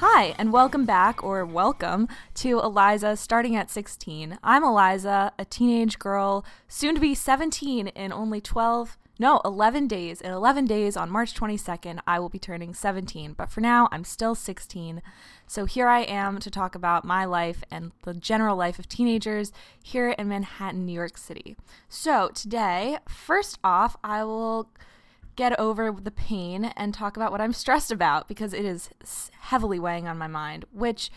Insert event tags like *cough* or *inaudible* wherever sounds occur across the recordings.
Hi, and welcome back, or welcome, to Eliza Starting at 16. I'm Eliza, a teenage girl, soon to be 17 in only 12, no, 11 days. In 11 days, on March 22nd, I will be turning 17, but for now, I'm still 16. So here I am to talk about my life and the general life of teenagers here in Manhattan, New York City. So today, first off, I will get over the pain and talk about what I'm stressed about because it is heavily weighing on my mind, which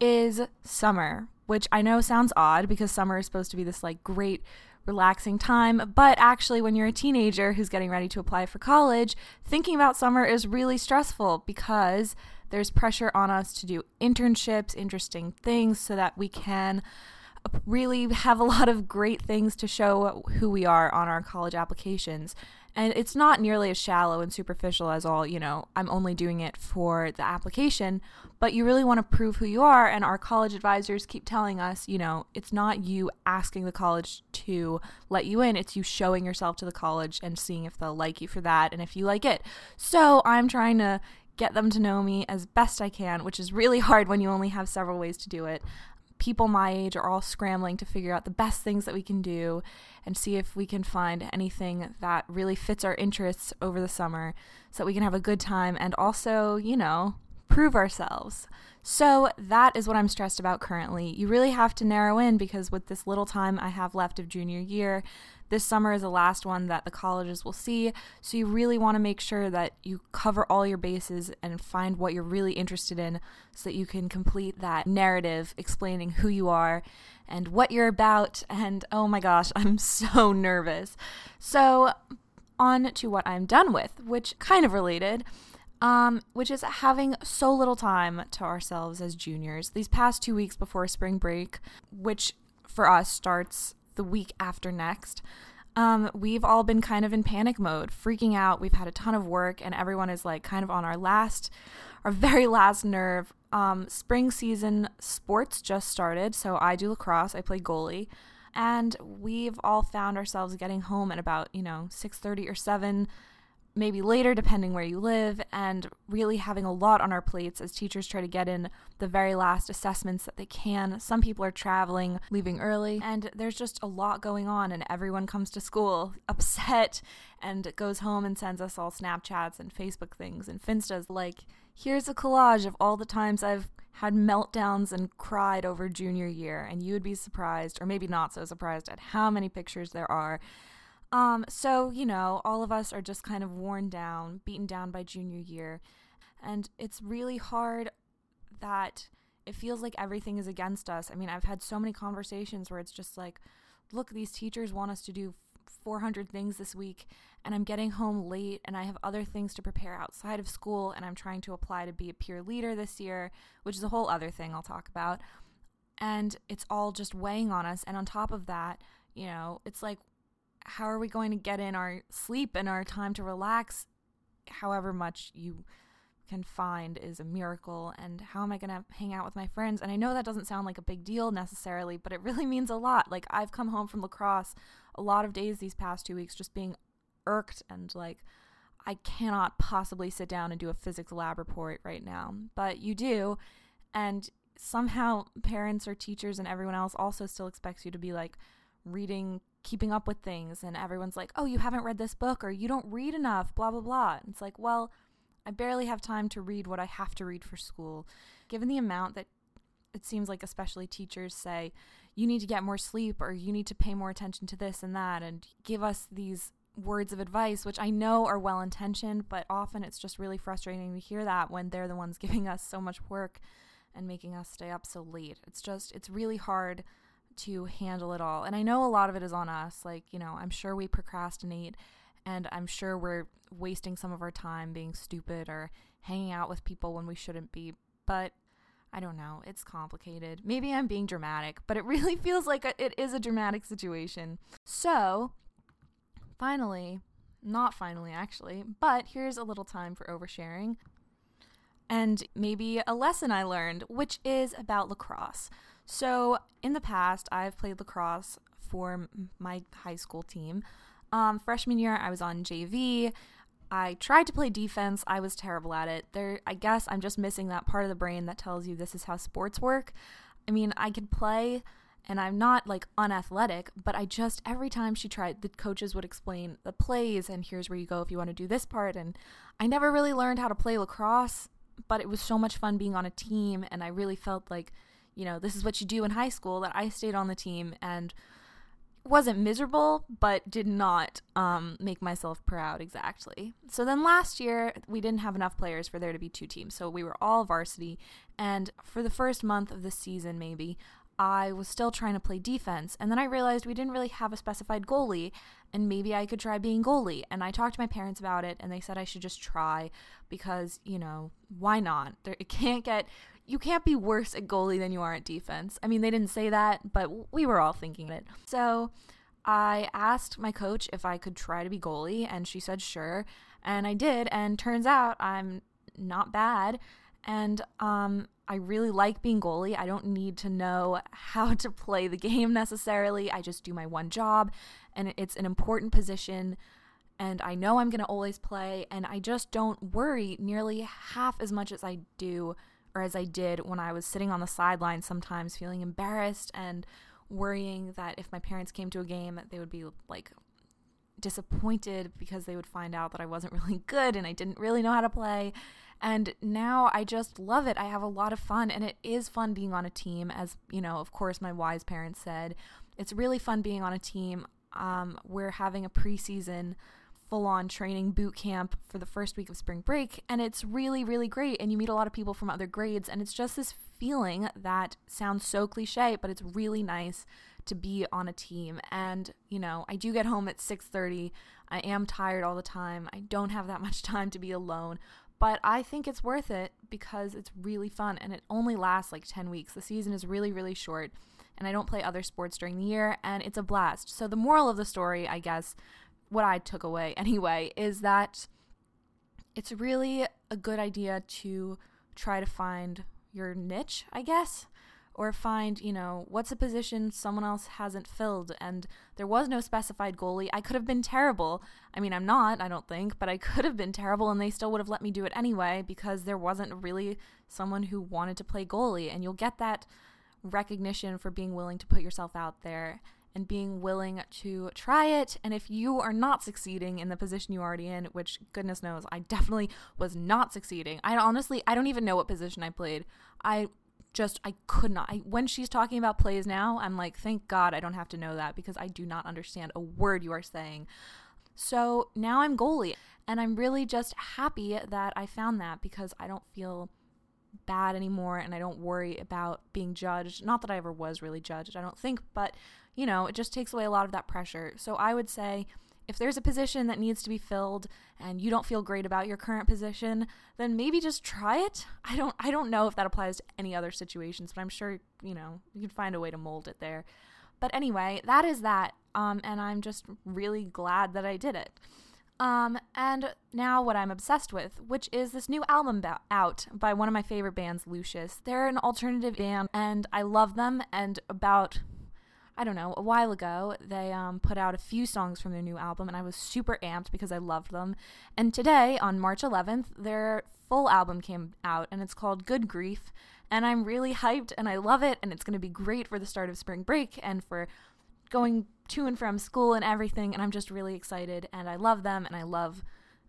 is summer, which I know sounds odd because summer is supposed to be this like great relaxing time, but actually when you're a teenager who's getting ready to apply for college, thinking about summer is really stressful because there's pressure on us to do internships, interesting things so that we can really have a lot of great things to show who we are on our college applications. And it's not nearly as shallow and superficial as all, you know, I'm only doing it for the application, but you really want to prove who you are. And our college advisors keep telling us, you know, it's not you asking the college to let you in, it's you showing yourself to the college and seeing if they'll like you for that and if you like it. So I'm trying to get them to know me as best I can, which is really *laughs* hard when you only have several ways to do it people my age are all scrambling to figure out the best things that we can do and see if we can find anything that really fits our interests over the summer so that we can have a good time and also, you know, prove ourselves. So that is what I'm stressed about currently. You really have to narrow in because with this little time I have left of junior year, this summer is the last one that the colleges will see. So you really want to make sure that you cover all your bases and find what you're really interested in so that you can complete that narrative explaining who you are and what you're about. And oh my gosh, *laughs* I'm so nervous. So, on to what I'm done with, which kind of related um, which is having so little time to ourselves as juniors. These past two weeks before spring break, which for us starts the week after next, um, we've all been kind of in panic mode, freaking out. We've had a ton of work, and everyone is like kind of on our last, our very last nerve. Um, spring season sports just started, so I do lacrosse. I play goalie, and we've all found ourselves getting home at about you know six thirty or seven maybe later, depending where you live, and really having a lot on our plates as teachers try to get in the very last assessments that they can. Some people are traveling, leaving early, and there's just a lot going on, and everyone comes to school *laughs* upset and goes home and sends us all Snapchats and Facebook things and Finstas like, here's a collage of all the times I've had meltdowns and cried over junior year, and you would be surprised, or maybe not so surprised, at how many pictures there are um, so, you know, all of us are just kind of worn down, beaten down by junior year. And it's really hard that it feels like everything is against us. I mean, I've had so many conversations where it's just like, look, these teachers want us to do 400 things this week, and I'm getting home late, and I have other things to prepare outside of school, and I'm trying to apply to be a peer leader this year, which is a whole other thing I'll talk about. And it's all just weighing on us. And on top of that, you know, it's like how are we going to get in our sleep and our time to relax however much you can find is a miracle and how am i going to hang out with my friends? And i know that doesn't sound like a big deal necessarily but it really means a lot. Like i've come home from lacrosse a lot of days these past two weeks just being irked and like i cannot possibly sit down and do a physics lab report right now. But you do and somehow parents or teachers and everyone else also still expects you to be like reading keeping up with things and everyone's like, "Oh, you haven't read this book or you don't read enough, blah blah blah." And it's like, "Well, I barely have time to read what I have to read for school." Given the amount that it seems like especially teachers say, "You need to get more sleep or you need to pay more attention to this and that" and give us these words of advice, which I know are well intentioned, but often it's just really frustrating to hear that when they're the ones *laughs* giving us so much work and making us stay up so late. It's just, it's really hard to handle it all. And I know a lot of it is on us. Like, you know, I'm sure we procrastinate and I'm sure we're wasting some of our time being stupid or hanging out with people when we shouldn't be. But I don't know. It's complicated. Maybe I'm being dramatic, but it *laughs* really feels like it is a dramatic situation. So, finally, not finally actually, but here's a little time for oversharing and maybe a lesson I learned, which is about lacrosse. So, in the past, I've played lacrosse for my high school team. Um, freshman year, I was on JV. I tried to play defense. I was terrible at it. There I guess I'm just missing that part of the brain that tells you this is how sports work. I mean, I could play and I'm not like unathletic, but I just every time she tried, the coaches would explain the plays and here's where you go if you want to do this part. And I never really learned how to play lacrosse, but it was so much fun being on a team. And I really felt like, you know, this is what you do in high school that I stayed on the team and wasn't miserable, but did not um, make myself proud exactly. So then last year, we didn't have enough players for there to be two teams. So we were all varsity. And for the first month of the season, maybe, I was still trying to play defense. And then I realized we didn't really have a specified goalie, and maybe I could try being goalie. And I talked to my parents about it, and they said I should just try because, you know, why not? It *laughs* can't get. You can't be worse at goalie than you are at defense. I mean, they didn't say that, but we were all thinking it. So I asked my coach if I could try to be goalie, and she said sure. And I did, and turns out I'm not bad. And um, I really like being goalie. I don't need to know *laughs* how to play the game necessarily. I just do my one job, and it's an important position. And I know I'm going to always play, and I just don't worry nearly half as much as I do or as I did when I was sitting on the sideline sometimes feeling embarrassed and worrying that if my parents came to a game, they would be like disappointed because they would find out that I wasn't *laughs* really good and I didn't really know how to play. And now I just love it. I have a lot of fun, and it is fun being on a team. As you know, of course, my wise parents said, it's really fun being on a team. Um, we're having a preseason full on training boot camp for the first week of spring break, and it's really, really great. And you meet a lot of people from other grades, and it's just this feeling that sounds so cliche, but it's really nice to be on a team. And you know, I do get home at 6:30. I am tired all the time. I don't have that *laughs* much time to be alone, but I think it's worth it because it's really fun and it only lasts like 10 weeks. The season is really, really short, and I don't play other sports during the year, and it's a blast. So, the moral of the story, I guess, what I took away anyway, is that it's really a good idea to try to find your niche, I guess or find, you know, what's a position someone else hasn't filled and there was no specified goalie. I could have been terrible. I mean, I'm not, I don't think, but I could have been terrible and they still would have let me do it anyway because there wasn't really someone who wanted to play goalie. And you'll get that recognition for being willing to put yourself out there and being willing to try it. And if you are not succeeding in the position you are already in, which goodness knows, I definitely was not succeeding. I honestly, I don't even know what position I played. I just I could not. I, when she's talking about plays now, I'm like, thank God I don't have to know that because I do not understand a word you are saying. So now I'm goalie, and I'm really just happy that I found that because I don't feel bad anymore and I don't worry about being judged. Not that I ever was really judged, I don't think, but you know, it just takes away a lot of that pressure. So I would say if there's a position that needs to be filled and you don't feel great about your current position, then maybe just try it. I don't I don't know if that applies to any other situations, but I'm sure, you know, you can find a way to mold it there. But anyway, that is that. Um, and I'm just really glad that I did it. Um, and now what I'm obsessed with, which is this new album ba- out by one of my favorite bands, Lucius. They're an alternative band, and I love them. And about I don't know, a while ago, they um, put out a few songs from their new album, and I was super amped because I loved them. And today, on March 11th, their full album came out, and it's called Good Grief. And I'm really hyped, and I love it, and it's going to be great for the start of spring break and for going to and from school and everything. And I'm just really excited, and I love them, and I love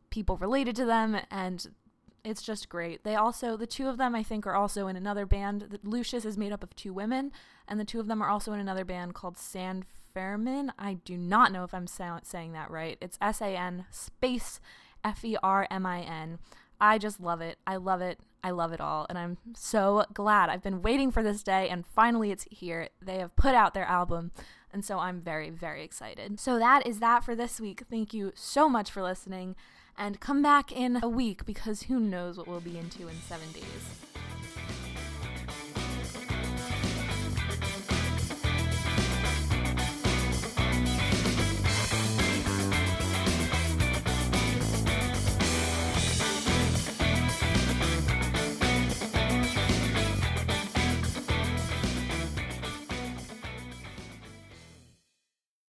people related to them, and it's just great. They also, the two of them, I think, are also in another band. Lucius is made up of two women, and the two of them are also in another band called San. I do not know if I'm sa- saying that right. It's S A N space F E R M I N. I just love it. I love it. I love it all. And I'm so glad. I've been waiting for this day, and finally it's here. They have put out their album. And so I'm very, very excited. So that is that for this week. Thank you so much for listening and come back in a week because who knows what we'll be into in seven days.